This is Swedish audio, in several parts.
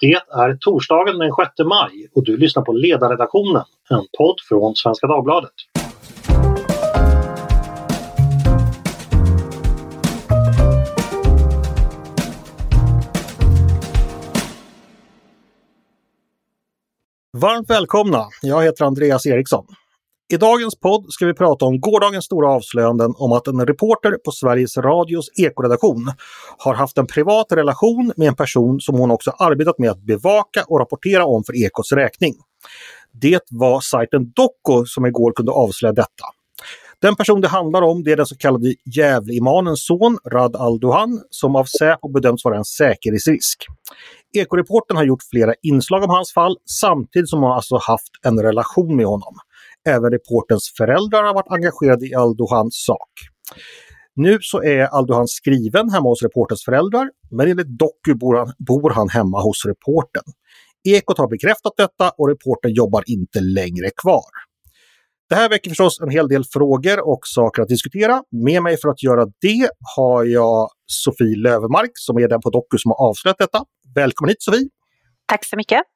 Det är torsdagen den 6 maj och du lyssnar på Ledarredaktionen, en podd från Svenska Dagbladet. Varmt välkomna! Jag heter Andreas Eriksson. I dagens podd ska vi prata om gårdagens stora avslöjanden om att en reporter på Sveriges Radios ekoredaktion har haft en privat relation med en person som hon också arbetat med att bevaka och rapportera om för Ekots räkning. Det var sajten Doco som igår kunde avslöja detta. Den person det handlar om det är den så kallade Gävleimanens son Rad al-Duhan som av Säpo bedöms vara en säkerhetsrisk. Ekoreporten har gjort flera inslag om hans fall samtidigt som hon alltså haft en relation med honom. Även reportens föräldrar har varit engagerade i Aldohans sak. Nu så är Aldohan skriven hemma hos reportens föräldrar, men enligt Doku bor han, bor han hemma hos reporten. Ekot har bekräftat detta och reporten jobbar inte längre kvar. Det här väcker förstås en hel del frågor och saker att diskutera. Med mig för att göra det har jag Sofie Lövermark som är den på Doku som har avslöjat detta. Välkommen hit Sofie! Tack så mycket!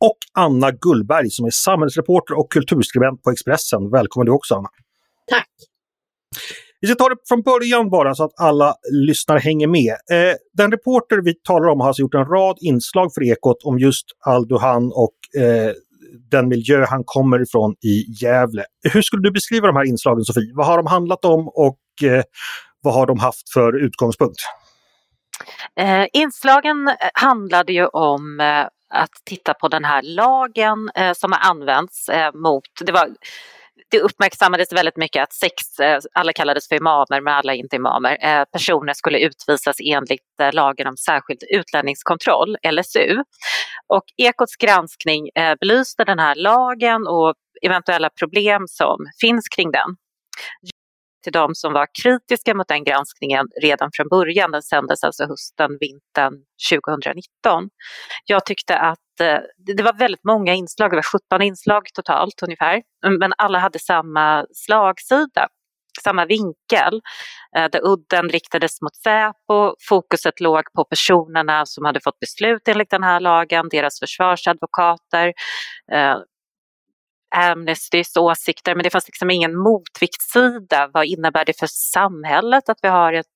Och Anna Gullberg som är samhällsreporter och kulturskribent på Expressen. Välkommen du också Anna! Tack! Vi ska ta det från början bara så att alla lyssnare hänger med. Eh, den reporter vi talar om har alltså gjort en rad inslag för Ekot om just Aldohan och eh, den miljö han kommer ifrån i Gävle. Hur skulle du beskriva de här inslagen Sofie? Vad har de handlat om och eh, vad har de haft för utgångspunkt? Eh, inslagen handlade ju om eh, att titta på den här lagen eh, som har använts eh, mot, det, var, det uppmärksammades väldigt mycket att sex, eh, alla kallades för imamer men alla är inte imamer, eh, personer skulle utvisas enligt eh, lagen om särskild utlänningskontroll, LSU. Och Ekots granskning eh, belyste den här lagen och eventuella problem som finns kring den till de som var kritiska mot den granskningen redan från början. Den sändes alltså hösten, vintern 2019. Jag tyckte att eh, det var väldigt många inslag, det var 17 inslag totalt ungefär, men alla hade samma slagsida samma vinkel, eh, där udden riktades mot Säpo, fokuset låg på personerna som hade fått beslut enligt den här lagen, deras försvarsadvokater, eh, Amnestys åsikter, men det fanns liksom ingen motviktssida. Vad innebär det för samhället att vi har ett,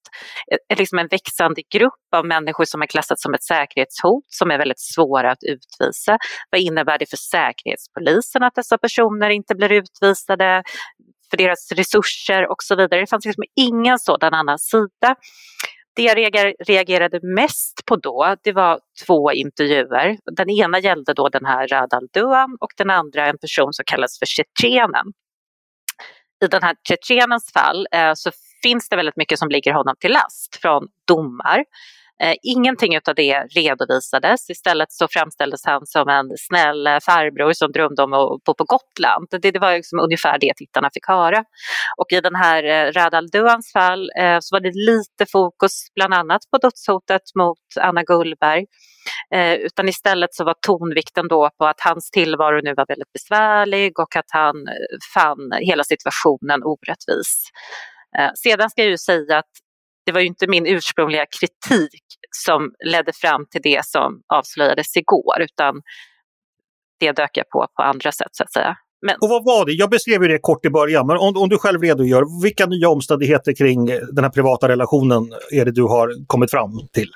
ett, liksom en växande grupp av människor som är klassat som ett säkerhetshot, som är väldigt svåra att utvisa? Vad innebär det för Säkerhetspolisen att dessa personer inte blir utvisade? för deras resurser och så vidare. Det fanns liksom ingen sådan annan sida. Det jag reagerade mest på då, det var två intervjuer. Den ena gällde då den här Radal Duan och den andra en person som kallas för Tjetjenen. I den här Tjetjenens fall eh, så finns det väldigt mycket som ligger honom till last från domar. Eh, ingenting av det redovisades. Istället så framställdes han som en snäll eh, farbror som drömde om att bo på Gotland. Det, det var liksom ungefär det tittarna fick höra. Och i den här eh, Radal Duans fall eh, så var det lite fokus bland annat på dödshotet mot Anna Gullberg. Eh, utan istället så var tonvikten då på att hans tillvaro nu var väldigt besvärlig och att han eh, fann hela situationen orättvis. Eh, sedan ska jag ju säga att det var ju inte min ursprungliga kritik som ledde fram till det som avslöjades igår, utan det dök jag på på andra sätt så att säga. Men... Och vad var det? Jag beskrev ju det kort i början, men om, om du själv redogör, vilka nya omständigheter kring den här privata relationen är det du har kommit fram till?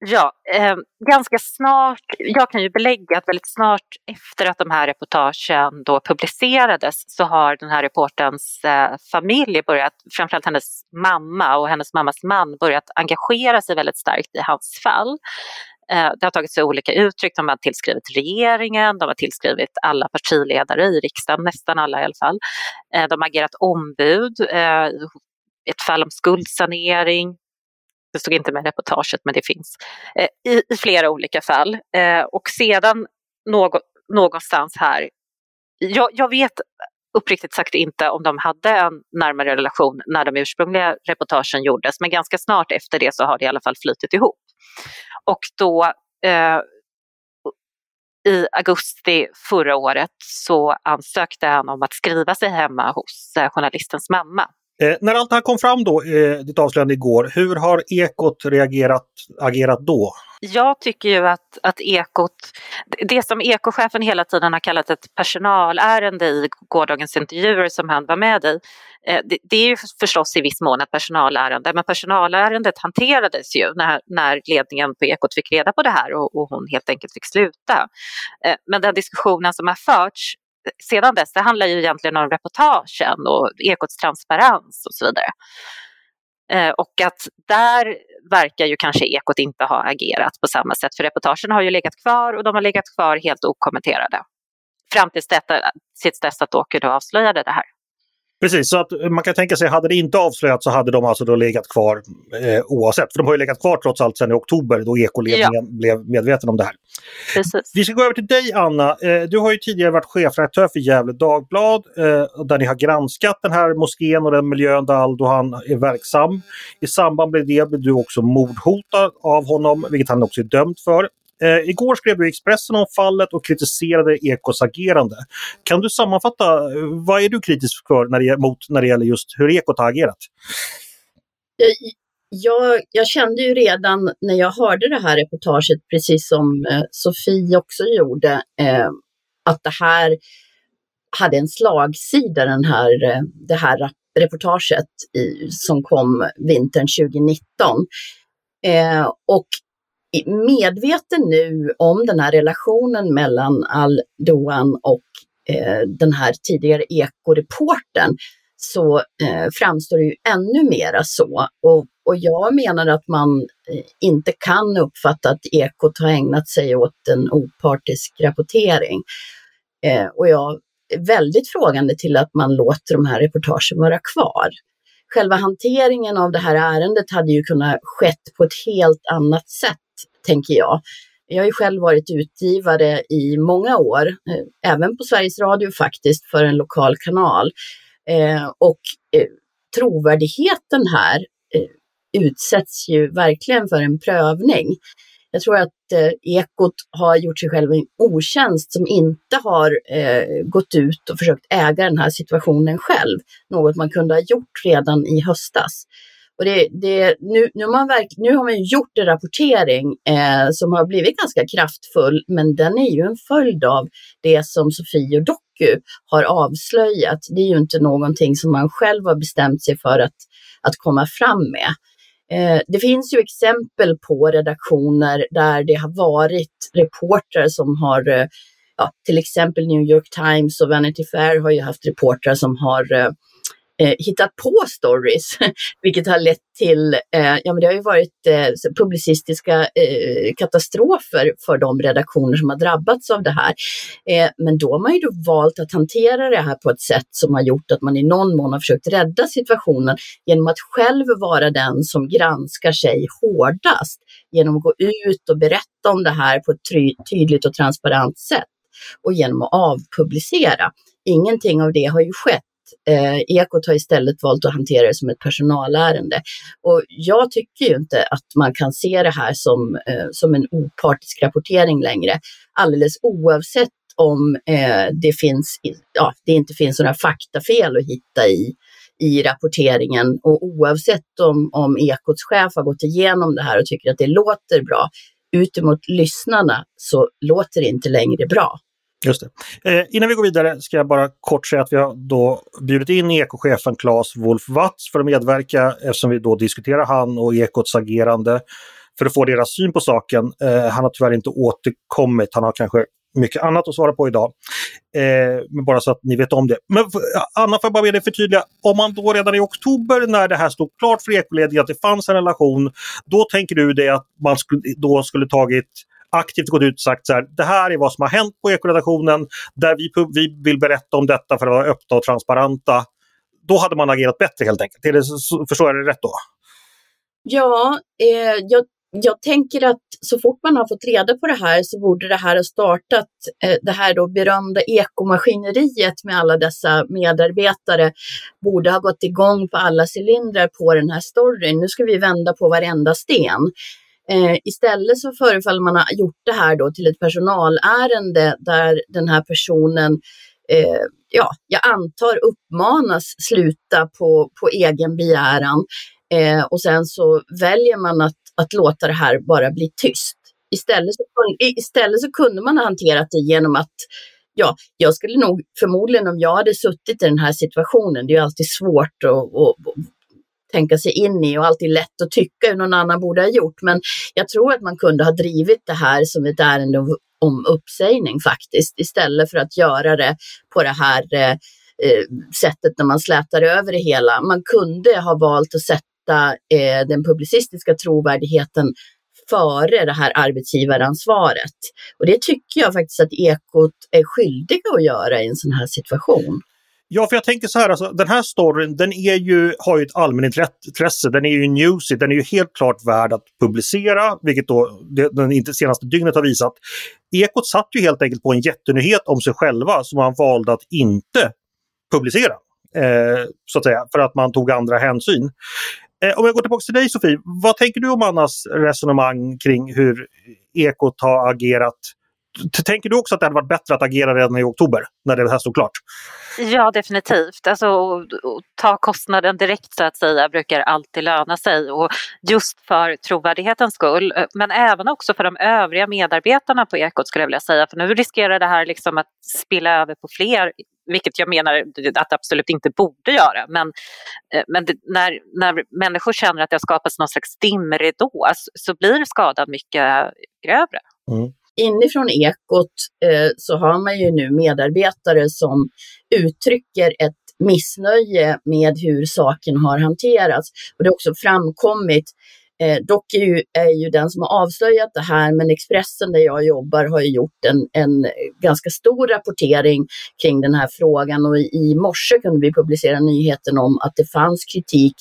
Ja, eh, ganska snart, jag kan ju belägga att väldigt snart efter att de här reportagen då publicerades så har den här reporterns eh, familj börjat, framförallt hennes mamma och hennes mammas man börjat engagera sig väldigt starkt i hans fall. Eh, det har tagit sig olika uttryck, de har tillskrivit regeringen, de har tillskrivit alla partiledare i riksdagen, nästan alla i alla fall. Eh, de har agerat ombud, eh, ett fall om skuldsanering, det stod inte med i reportaget men det finns, eh, i, i, flera olika fall. Eh, och sedan någon, någonstans här, jag, jag vet uppriktigt sagt inte om de hade en närmare relation när de ursprungliga reportagen gjordes, men ganska snart efter det så har det i alla fall flutit ihop. Och då eh, i augusti förra året så ansökte han om att skriva sig hemma hos eh, journalistens mamma Eh, när allt det här kom fram då, eh, ditt avslöjande igår, hur har Ekot reagerat, agerat då? Jag tycker ju att, att Ekot, det som Ekochefen hela tiden har kallat ett personalärende i gårdagens intervjuer som han var med i, eh, det, det, är ju förstås i viss mån ett personalärende, men personalärendet hanterades ju när, när ledningen på Ekot fick reda på det här och, och hon helt enkelt fick sluta. Eh, men den diskussionen som har förts sedan dess, det handlar ju egentligen om reportagen och Ekots transparens och så vidare. Eh, och att där verkar ju kanske Ekot inte ha agerat på samma sätt, för reportagen har ju legat kvar och de har legat kvar helt okommenterade. Fram tills, detta, tills dess att Åke då avslöjade det här. Precis, så att man kan tänka sig, hade det inte avslöjats så hade de alltså då legat kvar eh, oavsett. För de har ju legat kvar trots allt sedan i oktober då ekoledningen ja. blev medveten om det här. Precis. Vi ska gå över till dig Anna. Eh, du har ju tidigare varit chefredaktör för Gävle Dagblad eh, där ni har granskat den här moskén och den miljön där Aldohan är verksam. I samband med det blev du också mordhotad av honom, vilket han också är dömd för. Eh, igår skrev du i Expressen om fallet och kritiserade Ekos agerande. Kan du sammanfatta, eh, vad är du kritisk för när det, mot när det gäller just hur Ekot har agerat? Jag, jag, kände ju redan när jag hörde det här reportaget, precis som eh, Sofie också gjorde, eh, att det här hade en slagsida, den här, eh, det här reportaget i, som kom vintern 2019. Eh, och medveten nu om den här relationen mellan Al-Doan och eh, den här tidigare ekoreporten så eh, framstår det ju ännu mera så. Och, och jag menar att man eh, inte kan uppfatta att Ekot har ägnat sig åt en opartisk rapportering. Eh, och jag är väldigt frågande till att man låter de här reportagen vara kvar. Själva hanteringen av det här ärendet hade ju kunnat skett på ett helt annat sätt tänker jag. Jag har ju själv varit utgivare i många år, eh, även på Sveriges Radio faktiskt, för en lokal kanal. Eh, och eh, trovärdigheten här eh, utsätts ju verkligen för en prövning. Jag tror att eh, Ekot har gjort sig själv en otjänst som inte har eh, gått ut och försökt äga den här situationen själv, något man kunde ha gjort redan i höstas. Och det, det, nu, nu, man verk, nu har man gjort en rapportering eh, som har blivit ganska kraftfull, men den är ju en följd av det som Sofie och Doku har avslöjat. Det är ju inte någonting som man själv har bestämt sig för att, att komma fram med. Eh, det finns ju exempel på redaktioner där det har varit reportrar som har eh, Ja, till exempel New York Times och Vanity Fair har ju haft reportrar som har eh, eh, hittat på stories, vilket har lett till, eh, ja men det har ju varit eh, publicistiska eh, katastrofer för de redaktioner som har drabbats av det här. Eh, men då har man ju då valt att hantera det här på ett sätt som har gjort att man i någon mån har försökt rädda situationen genom att själv vara den som granskar sig hårdast, genom att gå ut och berätta om det här på ett tydligt och transparent sätt och genom att avpublicera. Ingenting av det har ju skett Eh, Ekot har istället valt att hantera det som ett personalärende. Och jag tycker ju inte att man kan se det här som, eh, som en opartisk rapportering längre, alldeles oavsett om eh, det, finns, ja, det inte finns några faktafel att hitta i, i rapporteringen och oavsett om, om Ekots chef har gått igenom det här och tycker att det låter bra, utemot lyssnarna så låter det inte längre bra. Just det. Eh, innan vi går vidare ska jag bara kort säga att vi har då bjudit in ekochefen Claes Wolf Watz för att medverka eftersom vi då diskuterar han och Ekots agerande för att få deras syn på saken. Eh, han har tyvärr inte återkommit, han har kanske mycket annat att svara på idag. Eh, men bara så att ni vet om det. Men Anna, får jag bara be dig förtydliga. Om man då redan i oktober när det här stod klart för ekoledningen att det fanns en relation, då tänker du det att man skulle, då skulle tagit aktivt gått ut och sagt så här, det här är vad som har hänt på ekoredaktionen, där vi, vi vill berätta om detta för att vara öppna och transparenta. Då hade man agerat bättre helt enkelt. Är det, förstår jag det rätt då? Ja, eh, jag, jag tänker att så fort man har fått reda på det här så borde det här ha startat eh, det här då berömda ekomaskineriet med alla dessa medarbetare borde ha gått igång på alla cylindrar på den här storyn. Nu ska vi vända på varenda sten. Eh, istället så förefaller man ha gjort det här då till ett personalärende där den här personen eh, ja, jag antar uppmanas sluta på, på egen begäran. Eh, och sen så väljer man att, att låta det här bara bli tyst. Istället så, istället så kunde man ha hanterat det genom att ja, jag skulle nog förmodligen om jag hade suttit i den här situationen, det är ju alltid svårt att, att, att tänka sig in i och alltid lätt att tycka hur någon annan borde ha gjort. Men jag tror att man kunde ha drivit det här som ett ärende om uppsägning faktiskt, istället för att göra det på det här eh, eh, sättet när man slätar över det hela. Man kunde ha valt att sätta eh, den publicistiska trovärdigheten före det här arbetsgivaransvaret. Och det tycker jag faktiskt att Ekot är skyldiga att göra i en sån här situation. Ja, för jag tänker så här, alltså, den här storyn den är ju, har ju ett allmänintresse, den är ju newsy, den är ju helt klart värd att publicera, vilket då det, den inte senaste dygnet har visat. Ekot satt ju helt enkelt på en jättenyhet om sig själva som man valde att inte publicera. Eh, så att säga, för att man tog andra hänsyn. Eh, om jag går tillbaka till dig Sofie, vad tänker du om Annas resonemang kring hur Ekot har agerat Tänker du också att det hade varit bättre att agera redan i oktober när det här stod klart? Ja, definitivt. Alltså, ta kostnaden direkt så att säga brukar alltid löna sig och just för trovärdighetens skull, eh, men även också för de övriga medarbetarna på Ekot skulle jag vilja säga, för nu riskerar det här liksom att spilla över på fler vilket jag menar att det absolut inte borde göra. Men, eh, men det, när, när människor känner att det har skapats någon slags dimridå så blir skadan mycket grövre. Mm inifrån Ekot eh, så har man ju nu medarbetare som uttrycker ett missnöje med hur saken har hanterats. Och det har också framkommit Eh, dock är ju, är ju den som har avslöjat det här, men Expressen där jag jobbar har ju gjort en, en ganska stor rapportering kring den här frågan och i, i morse kunde vi publicera nyheten om att det fanns kritik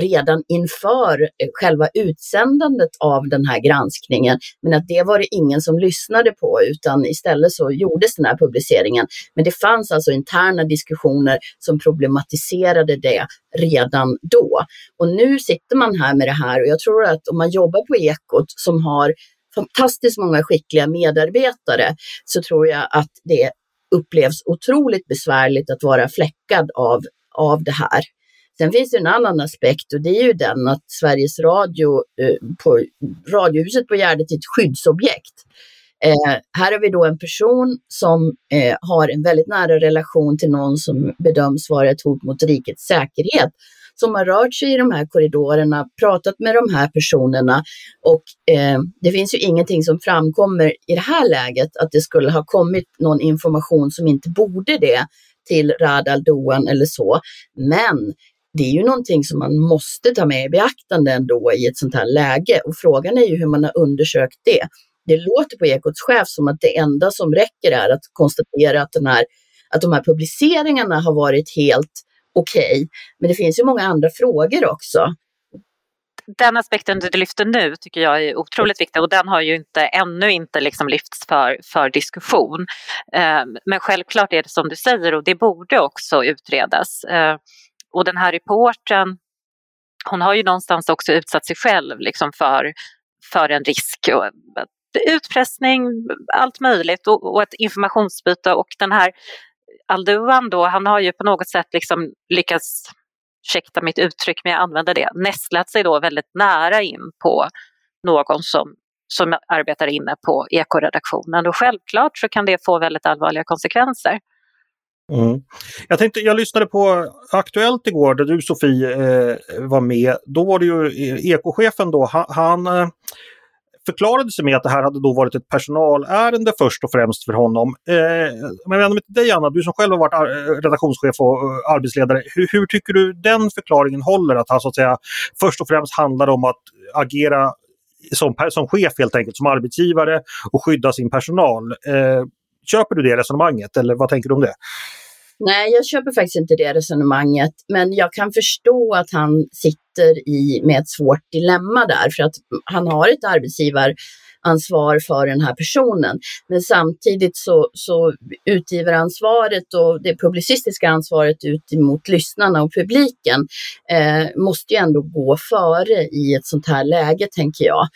redan inför eh, själva utsändandet av den här granskningen. Men att det var det ingen som lyssnade på utan istället så gjordes den här publiceringen. Men det fanns alltså interna diskussioner som problematiserade det redan då. Och nu sitter man här med det här och jag tror att om man jobbar på Ekot som har fantastiskt många skickliga medarbetare så tror jag att det upplevs otroligt besvärligt att vara fläckad av, av det här. Sen finns det en annan aspekt och det är ju den att Sveriges Radio eh, på Radiohuset på Gärdet är ett skyddsobjekt. Eh, här har vi då en person som eh, har en väldigt nära relation till någon som bedöms vara ett hot mot rikets säkerhet som har rört sig i de här korridorerna, pratat med de här personerna och eh, det finns ju ingenting som framkommer i det här läget att det skulle ha kommit någon information som inte borde det till Radal, Doan eller så. Men det är ju någonting som man måste ta med i beaktande ändå i ett sånt här läge. Och frågan är ju hur man har undersökt det. Det låter på Ekots chef som att det enda som räcker är att konstatera att, den här, att de här publiceringarna har varit helt okej. Okay. Men det finns ju många andra frågor också. Den aspekten du lyfter nu tycker jag är otroligt viktig och den har ju inte, ännu inte liksom lyfts för, för diskussion. Eh, men självklart är det som du säger och det borde också utredas. Eh, och den här reporten, hon har ju någonstans också utsatt sig själv liksom för, för en risk. Och, eh, utpressning, allt möjligt och, och ett informationsbyte och den här Alduan då, han har ju på något sätt liksom lyckats, ursäkta mitt uttryck men jag använder det, nästlat sig då väldigt nära in på någon som, som arbetar inne på ekoredaktionen och självklart så kan det få väldigt allvarliga konsekvenser. Mm. Jag, tänkte, jag lyssnade på Aktuellt igår där du Sofie eh, var med. Då var det ju eh, ekochefen då, han, han förklarade sig med att det här hade då varit ett personalärende först och främst för honom. Eh, men jag vänder mig till dig Anna, du som själv har varit eh, redaktionschef och arbetsledare. Hur, hur, tycker du den förklaringen håller? Att han så att säga först och främst handlar om att agera som, som chef helt enkelt, som arbetsgivare och skydda sin personal. Eh, Köper du det resonemanget eller vad tänker du om det? Nej, jag köper faktiskt inte det resonemanget, men jag kan förstå att han sitter i med ett svårt dilemma där, för att han har ett arbetsgivaransvar för den här personen. Men samtidigt så, så utgivaransvaret och det publicistiska ansvaret ut mot lyssnarna och publiken eh, måste ju ändå gå före i ett sånt här läge, tänker jag.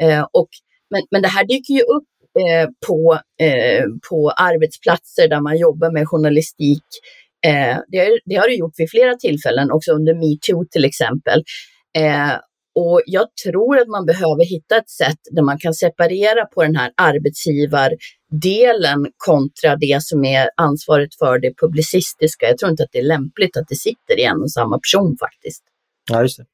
Eh, och, men, men det här dyker ju upp eh, på, eh, på arbetsplatser där man jobbar med journalistik. Eh, det, det, har det gjort vid flera tillfällen, också under metoo till exempel. Eh, och jag tror att man behöver hitta ett sätt där man kan separera på den här arbetsgivardelen kontra det som är ansvaret för det publicistiska. Jag tror inte att det är lämpligt att det sitter i en och samma person faktiskt. Ja, just det.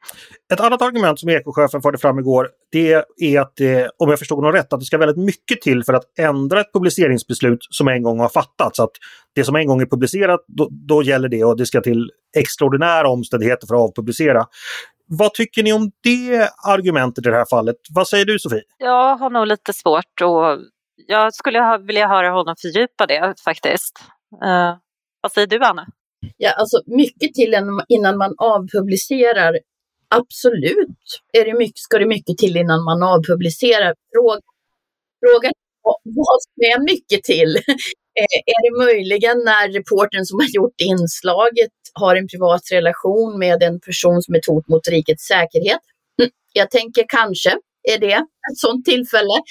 Ett annat argument som ekochefen förde fram igår det är att det, om jag förstod honom rätt, att det ska väldigt mycket till för att ändra ett publiceringsbeslut som en gång har fattats. Att det som en gång är publicerat, då, då gäller det och det ska till extraordinära omständigheter för att avpublicera. Vad tycker ni om det argumentet i det här fallet? Vad säger du Sofie? Jag har nog lite svårt och jag skulle vilja höra honom fördjupa det faktiskt. Uh, vad säger du Anna? Ja, alltså mycket till innan man avpublicerar. Absolut är det mycket, ska det mycket till innan man avpublicerar. Fråga, frågan vad ska mycket till? Eh, är det möjligen när reporten som har gjort inslaget har en privat relation med en person som är ett hot mot rikets säkerhet? Mm, jag tänker kanske är det ett sådant tillfälle.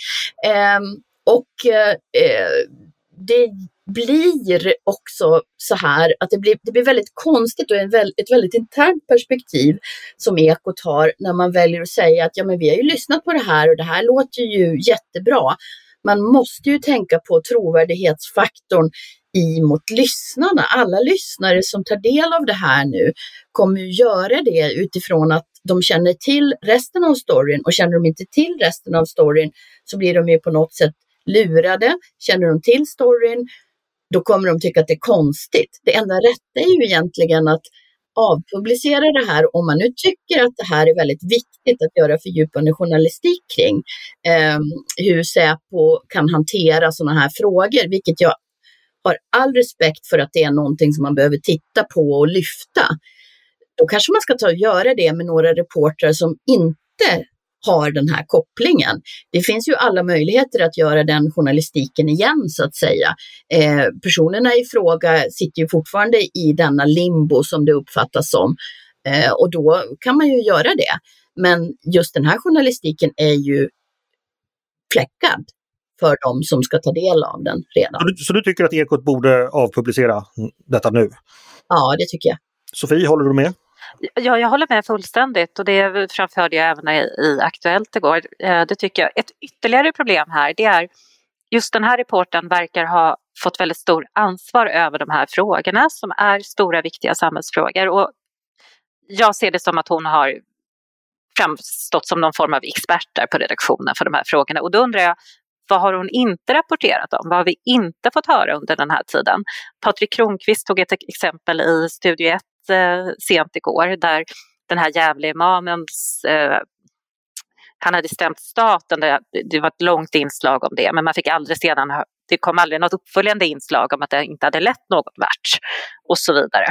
Ehm, och eh, eh, det blir också så här att det blir, det blir väldigt konstigt och ett väldigt internt perspektiv som Ekot har när man väljer att säga att ja, men vi har ju lyssnat på det här och det här låter ju jättebra. Man måste ju tänka på trovärdighetsfaktorn i mot lyssnarna. Alla lyssnare som tar del av det här nu kommer ju göra det utifrån att de känner till resten av storyn och känner de inte till resten av storyn så blir de ju på något sätt lurade. Känner de till storyn då kommer de tycka att det är konstigt. Det enda rätta är ju egentligen att avpublicera det här om man nu tycker att det här är väldigt viktigt att göra fördjupande journalistik kring. Eh, hur Säpo kan hantera sådana här frågor, vilket jag har all respekt för att det är någonting som man behöver titta på och lyfta. Då kanske man ska ta och göra det med några reportrar som inte har den här kopplingen. Det finns ju alla möjligheter att göra den journalistiken igen så att säga. Eh, personerna i fråga sitter ju fortfarande i denna limbo som det uppfattas som eh, och då kan man ju göra det. Men just den här journalistiken är ju fläckad för de som ska ta del av den redan. Så du, så du tycker att Ekot borde avpublicera detta nu? Ja, det tycker jag. Sofie, håller du med? Ja, jag håller med fullständigt och det framförde jag även i, Aktuellt igår. Eh, det tycker jag. Ett ytterligare problem här det är just den här reporten verkar ha fått väldigt stor ansvar över de här frågorna som är stora viktiga samhällsfrågor. Och jag ser det som att hon har framstått som någon form av expert på redaktionen för de här frågorna och då undrar jag vad har hon inte rapporterat om? Vad har vi inte fått höra under den här tiden? Patrik Kronqvist tog ett exempel i Studio 1 eh, sent igår där den här jävla imamens eh, han hade stämt staten, det, det var ett långt inslag om det, men man fick aldrig sedan, det kom aldrig något uppföljande inslag om att det inte hade lett något vart och så vidare.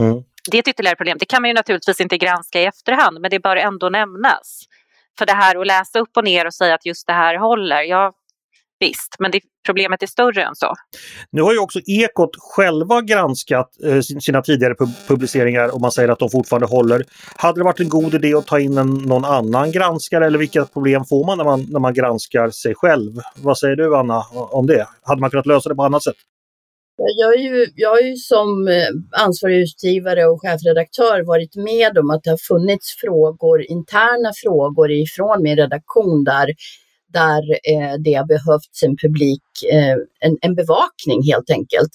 Mm. Det är ett ytterligare problem. Det kan man ju naturligtvis inte granska i efterhand, men det bör ändå nämnas. För det här att läsa upp och ner och säga att just det här håller, ja, Visst, men det, problemet är större än så. Nu har ju också Ekot själva granskat eh, sina tidigare pub publiceringar och man säger att de fortfarande håller. Hade det varit en god idé att ta in en, någon annan granskare eller vilka problem får man när, man när man granskar sig själv? Vad säger du Anna om det? Hade man kunnat lösa det på annat sätt? Jag är ju, jag är ju som eh, ansvarig utgivare och chefredaktör varit med om att det har funnits frågor, interna frågor ifrån min redaktion där där eh, det har behövts en publik, eh, en, en, bevakning helt enkelt.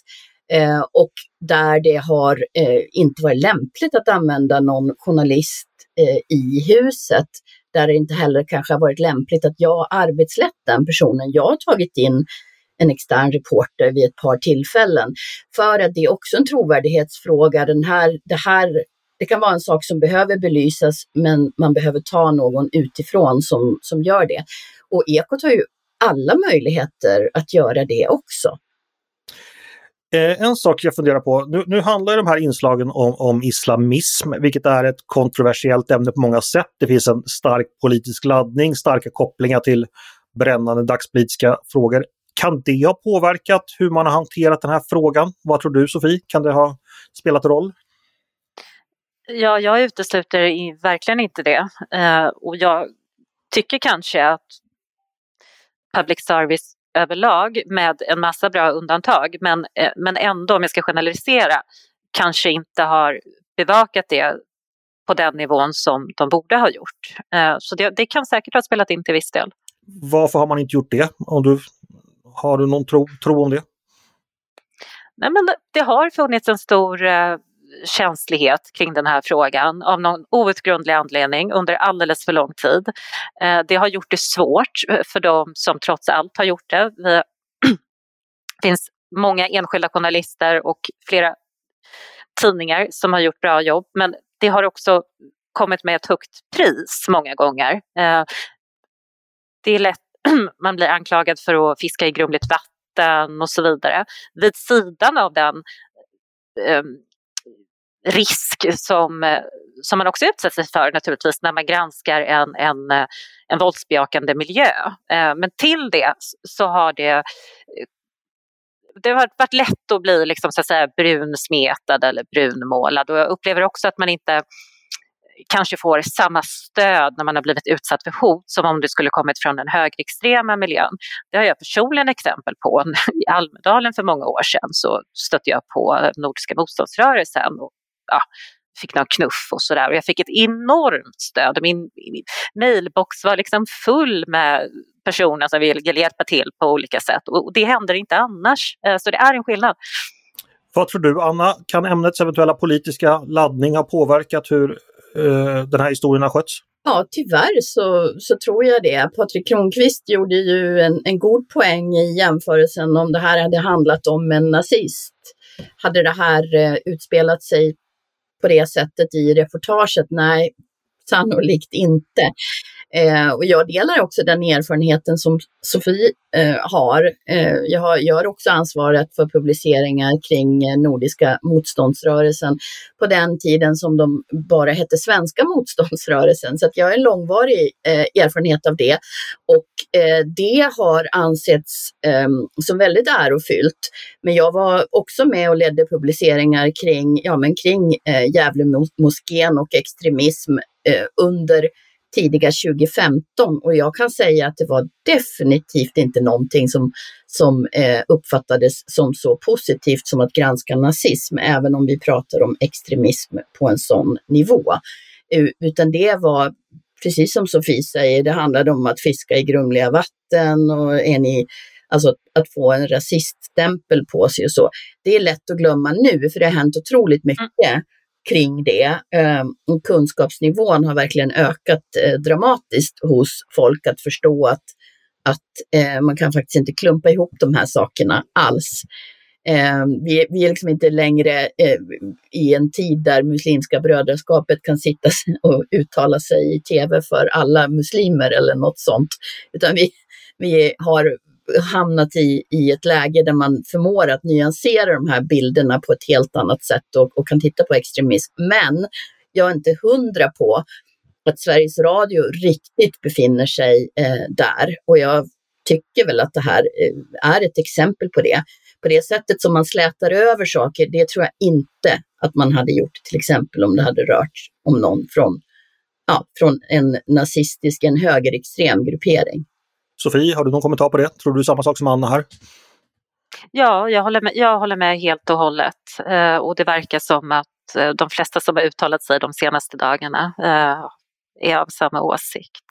Eh, och där det har eh, inte varit lämpligt att använda någon journalist eh, i huset. Där det inte heller kanske har varit lämpligt att jag arbetslett den personen. Jag har tagit in en extern reporter vid ett par tillfällen. För att det är också en trovärdighetsfråga. Den här, det, här, det kan vara en sak som behöver belysas men man behöver ta någon utifrån som, som gör det. Och Ekot har ju alla möjligheter att göra det också. Eh, en sak jag funderar på, nu, nu handlar de här inslagen om, om, islamism, vilket är ett kontroversiellt ämne på många sätt. Det finns en stark politisk laddning, starka kopplingar till brännande dagspolitiska frågor. Kan det ha påverkat hur man har hanterat den här frågan? Vad tror du Sofie? Kan det ha spelat roll? Ja, jag utesluter verkligen inte det. Eh, och jag tycker kanske att public service överlag med en massa bra undantag men, eh, men ändå, om jag ska generalisera, kanske inte har bevakat det på den nivån som de borde ha gjort. Eh, så det, det kan säkert ha spelat in till viss del. Varför har man inte gjort det? Om du, har du någon tro, tro om det? Nej, men det, har funnits en stor eh, känslighet kring den här frågan av någon outgrundlig anledning under alldeles för lång tid. Eh, det har gjort det svårt eh, för de som trots allt har gjort det. Det finns många enskilda journalister och flera tidningar som har gjort bra jobb men det har också kommit med ett högt pris många gånger. Eh, det är lätt, man blir anklagad för att fiska i grumligt vatten och så vidare. Vid sidan av den ehm, risk som, eh, som man också utsätter sig för naturligtvis när man granskar en, en, eh, en våldsbejakande miljö. Eh, men till det så har det det har varit lätt att bli liksom, så att säga, brunsmetad eller brunmålad och jag upplever också att man inte kanske får samma stöd när man har blivit utsatt för hot som om det skulle kommit från den högerextrema miljön. Det har jag personligen exempel på. I Almedalen för många år sedan så stötte jag på Nordiska motståndsrörelsen och ja, fick någon knuff och sådär. Och jag fick ett enormt stöd. Min, min mailbox var liksom full med personer som vill hjälpa till på olika sätt. Och det händer inte annars. Eh, så det är en skillnad. Vad tror du Anna, kan ämnets eventuella politiska laddning ha påverkat hur uh, den här historien har skötts? Ja, tyvärr så, så tror jag det. Patrik Kronqvist gjorde ju en, en god poäng i jämförelsen om det här hade handlat om en nazist. Hade det här uh, utspelat sig på det sättet i reportaget? Nej, sannolikt inte. Eh, och jag delar också den erfarenheten som Sofie eh, har. Eh, jag har. Jag har också ansvaret för publiceringar kring eh, Nordiska motståndsrörelsen på den tiden som de bara hette Svenska motståndsrörelsen. Så att jag har en långvarig eh, erfarenhet av det. Och eh, det har ansetts ehm, som väldigt ärofyllt. Men jag var också med och ledde publiceringar kring, ja, men kring eh, Gävlemoskén och extremism Eh, under tidiga 2015 och jag kan säga att det var definitivt inte någonting som, som eh, uppfattades som så positivt som att granska nazism, även om vi pratar om extremism på en sån nivå. Utan det var, precis som Sofie säger, det handlade om att fiska i grumliga vatten och är ni, alltså att få en rasiststämpel på sig och så. Det är lätt att glömma nu, för det har hänt otroligt mycket kring det. Ehm, kunskapsnivån har verkligen ökat eh, dramatiskt hos folk att förstå att, att eh, man kan faktiskt inte klumpa ihop de här sakerna alls. Ehm, vi, vi är liksom inte längre eh, i en tid där Muslimska brödraskapet kan sitta och uttala sig i tv för alla muslimer eller något sånt, utan vi, vi har hamnat i, i ett läge där man förmår att nyansera de här bilderna på ett helt annat sätt och, och kan titta på extremism. Men jag är inte hundra på att Sveriges Radio riktigt befinner sig eh, där. Och jag tycker väl att det här eh, är ett exempel på det. På det sättet som man slätar över saker, det tror jag inte att man hade gjort till exempel om det hade rört om någon från, ja, från en nazistisk, en högerextrem gruppering. Sofie, har du någon kommentar på det? Tror du samma sak som Anna här? Ja, jag håller med, jag håller med helt och hållet. Eh, och det verkar som att eh, de flesta som har uttalat sig de senaste dagarna eh, är av samma åsikt.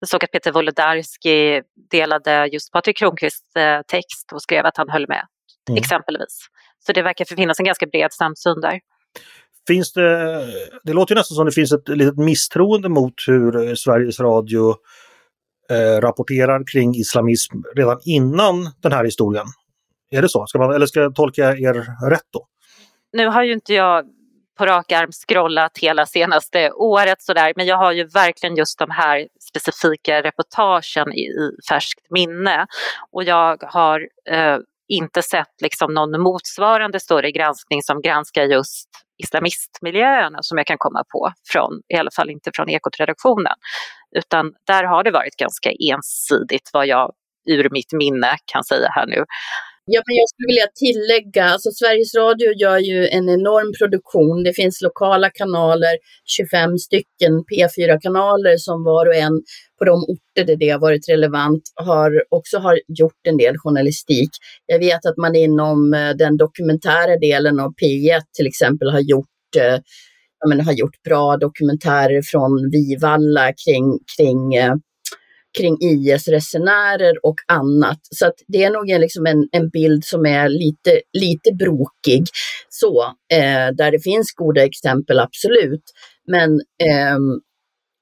Jag såg att Peter Wolodarski delade just Patrik Kronqvists eh, text och skrev att han höll med, mm. exempelvis. Så det verkar finnas en ganska bred samsyn där. Finns det, det låter nästan som det finns ett litet misstroende mot hur Sveriges Radio eh, rapporterar kring islamism redan innan den här historien. Är det så? Ska man, eller ska jag tolka er rätt då? Nu har ju inte jag på rak arm scrollat hela senaste året sådär, men jag har ju verkligen just de här specifika reportagen i, i färskt minne. Och jag har eh, inte sett liksom någon motsvarande större granskning som granskar just islamistmiljöerna som jag kan komma på, från, i alla fall inte från Ekot-redaktionen. Utan där har det varit ganska ensidigt vad jag ur mitt minne kan säga här nu. Ja, men jag skulle vilja tillägga, alltså Sveriges Radio gör ju en enorm produktion. Det finns lokala kanaler, 25 stycken P4-kanaler som var och en på de orter där det har varit relevant har också har gjort en del journalistik. Jag vet att man inom eh, den dokumentära delen av P1 till exempel har gjort eh, eh, menar, har gjort bra dokumentärer från Vivalla kring, kring, eh, kring IS-resenärer och annat. Så att det är nog liksom en, en bild som är lite, lite brokig. Så, eh, där det finns goda exempel, absolut. Men eh,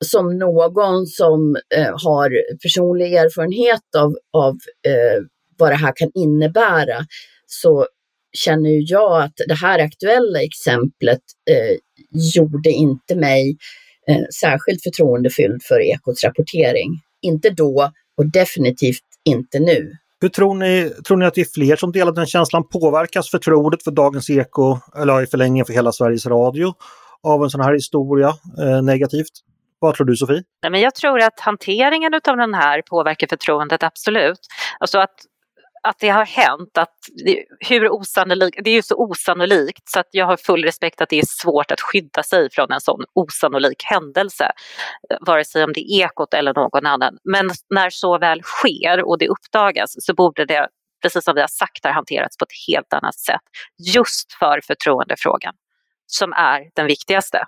som någon som eh, har personlig erfarenhet av, av eh, vad det här kan innebära så känner jag att det här aktuella exemplet eh, gjorde inte mig eh, särskilt förtroendefylld för Ekots rapportering. Inte då och definitivt inte nu. Hur tror ni, tror ni att det är fler som delar den känslan? Påverkas förtroendet för Dagens Eko, eller i förlängningen för hela Sveriges Radio, av en sån här historia eh, negativt? Vad tror du Sofie? Nej, men jag tror att hanteringen av den här påverkar förtroendet, absolut. Alltså att att det har hänt, att det, hur osannolikt, det är ju så osannolikt så att jag har full respekt att det är svårt att skydda sig från en sån osannolik händelse, vare sig om det är Ekot eller någon annan. Men när så väl sker och det uppdagas så borde det, precis som vi har sagt, ha hanterats på ett helt annat sätt. Just för förtroendefrågan, som är den viktigaste.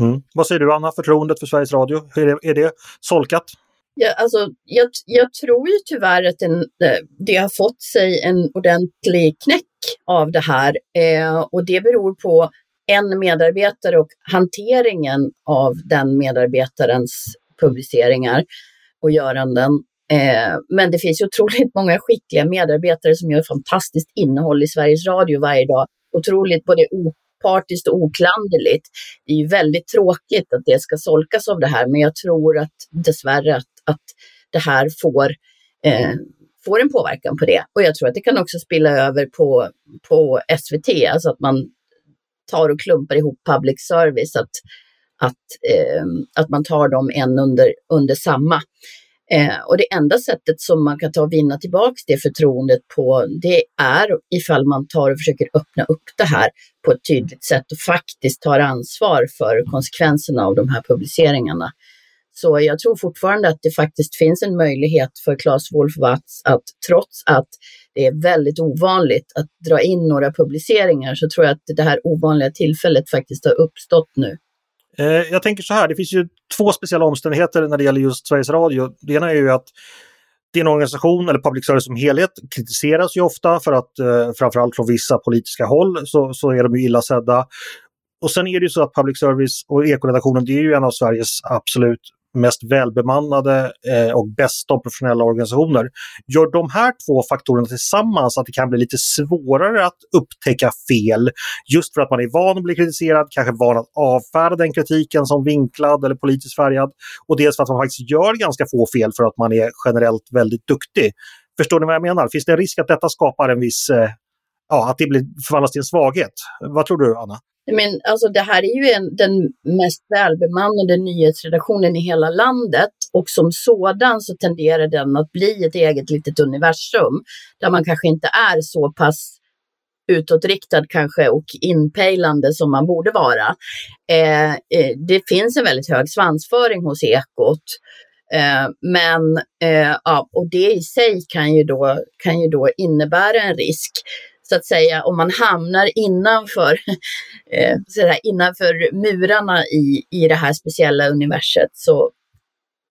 Mm. Vad säger du Anna, förtroendet för Sveriges Radio, är det, är det solkat? Ja, alltså, jag, jag tror ju tyvärr att den, eh, det har fått sig en ordentlig knäck av det här eh, och det beror på en medarbetare och hanteringen av den medarbetarens publiceringar och göranden. Eh, men det finns otroligt många skickliga medarbetare som gör fantastiskt innehåll i Sveriges Radio varje dag. Otroligt både opartiskt och oklanderligt. Det är ju väldigt tråkigt att det ska solkas av det här, men jag tror att dessvärre att att det här får, eh, får en påverkan på det. Och jag tror att det kan också spilla över på, på SVT, alltså att man tar och klumpar ihop public service, att, att, eh, att man tar dem en under, under samma. Eh, och det enda sättet som man kan ta och vinna tillbaks det förtroendet på, det är ifall man tar och försöker öppna upp det här på ett tydligt sätt och faktiskt tar ansvar för konsekvenserna av de här publiceringarna. Så jag tror fortfarande att det faktiskt finns en möjlighet för Claes Wolfwatz att trots att det är väldigt ovanligt att dra in några publiceringar så tror jag att det här ovanliga tillfället faktiskt har uppstått nu. Eh, jag tänker så här, det finns ju två speciella omständigheter när det gäller just Sveriges Radio. Det ena är ju att din organisation, eller public service som helhet, kritiseras ju ofta för att eh, framförallt från vissa politiska håll så, så är de ju illa sedda. Och sen är det ju så att public service och ekoredaktionen, det är ju en av Sveriges absolut mest välbemannade eh, och bästa professionella organisationer. Gör de här två faktorerna tillsammans att det kan bli lite svårare att upptäcka fel just för att man är van att bli kritiserad, kanske van att avfärda den kritiken som vinklad eller politiskt färgad och dels för att man faktiskt gör ganska få fel för att man är generellt väldigt duktig. Förstår ni vad jag menar? Finns det en risk att detta skapar en viss eh, ja, att det blir, förvandlas till en svaghet. Vad tror du, Anna? Men alltså det här är ju en, den mest välbemannade nyhetsredaktionen i hela landet och som sådan så tenderar den att bli ett eget litet universum där man kanske inte är så pass utåtriktad kanske och inpejlande som man borde vara. Eh, eh, det finns en väldigt hög svansföring hos Ekot. Eh, men, eh, ja, och det i sig kan ju, då, kan ju då innebära en risk så att säga, om man hamnar innanför, eh, sådär, innanför murarna i, i det här speciella universet så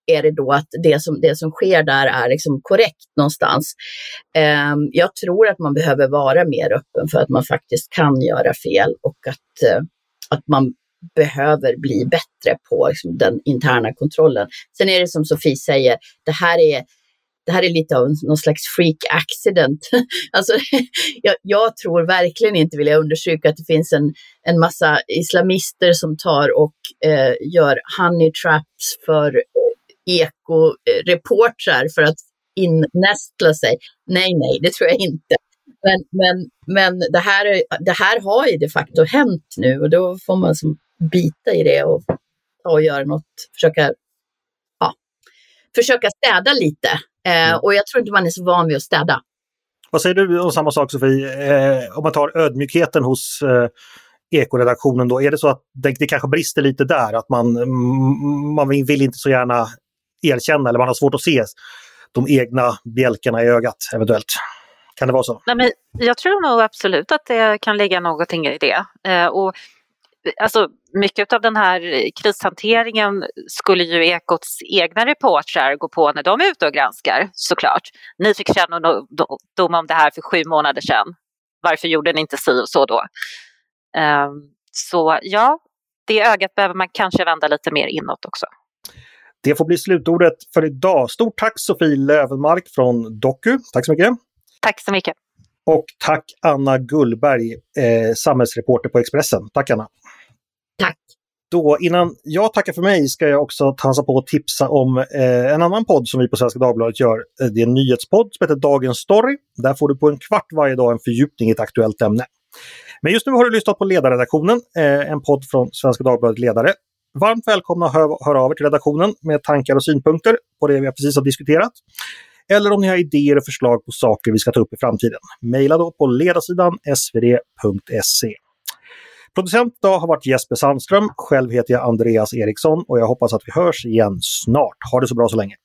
är det då att det som, det som sker där är liksom korrekt någonstans. Eh, jag tror att man behöver vara mer öppen för att man faktiskt kan göra fel och att, eh, att man behöver bli bättre på liksom, den interna kontrollen. Sen är det som Sofie säger, det här är det här är lite av någon slags freak accident. alltså, jag, jag, tror verkligen inte, vill jag understryka, att det finns en, en massa islamister som tar och eh, gör honey traps för ekoreportrar för att innästla sig. Nej, nej, det tror jag inte. Men, men, men det, här, det här har ju de facto hänt nu och då får man som bita i det och och göra något, försöka, ja, försöka städa lite Eh, mm. och jag tror inte man är så van vid att städa. Vad säger du om samma sak Sofie? Eh, om man tar ödmjukheten hos eh, ekoredaktionen då, är det så att det, det kanske brister lite där? Att man, man vill inte så gärna erkänna eller man har svårt att se de egna bjälkarna i ögat eventuellt. Kan det vara så? Nej, men jag tror nog absolut att det kan ligga någonting i det. Eh, och, alltså, mycket av den här krishanteringen skulle ju Ekots egna reportrar gå på när de är ute och granskar såklart. Ni fick kännedom om det här för sju månader sedan. Varför gjorde ni inte si och så då? Eh, så ja, det ögat behöver man kanske vända lite mer inåt också. Det får bli slutordet för idag. Stort tack Sofie Lövenmark från Doku. Tack så mycket. Tack så mycket. Och tack Anna Gullberg, eh, samhällsreporter på Expressen. Tack Anna! Tack! Då, innan jag tackar för mig ska jag också passa på att tipsa om eh, en annan podd som vi på Svenska Dagbladet gör. Eh, det är en nyhetspodd som heter Dagens Story. Där får du på en kvart varje dag en fördjupning i ett aktuellt ämne. Men just nu har du lyssnat på Ledarredaktionen, eh, en podd från Svenska Dagbladet Ledare. Varmt välkomna att höra, höra av er till redaktionen med tankar och synpunkter på det vi precis har diskuterat. Eller om ni har idéer och förslag på saker vi ska ta upp i framtiden. Mejla då på ledarsidan svd.se. Producent idag har varit Jesper Sandström. Själv heter jag Andreas Eriksson och jag hoppas att vi hörs igen snart. Ha det så bra så länge!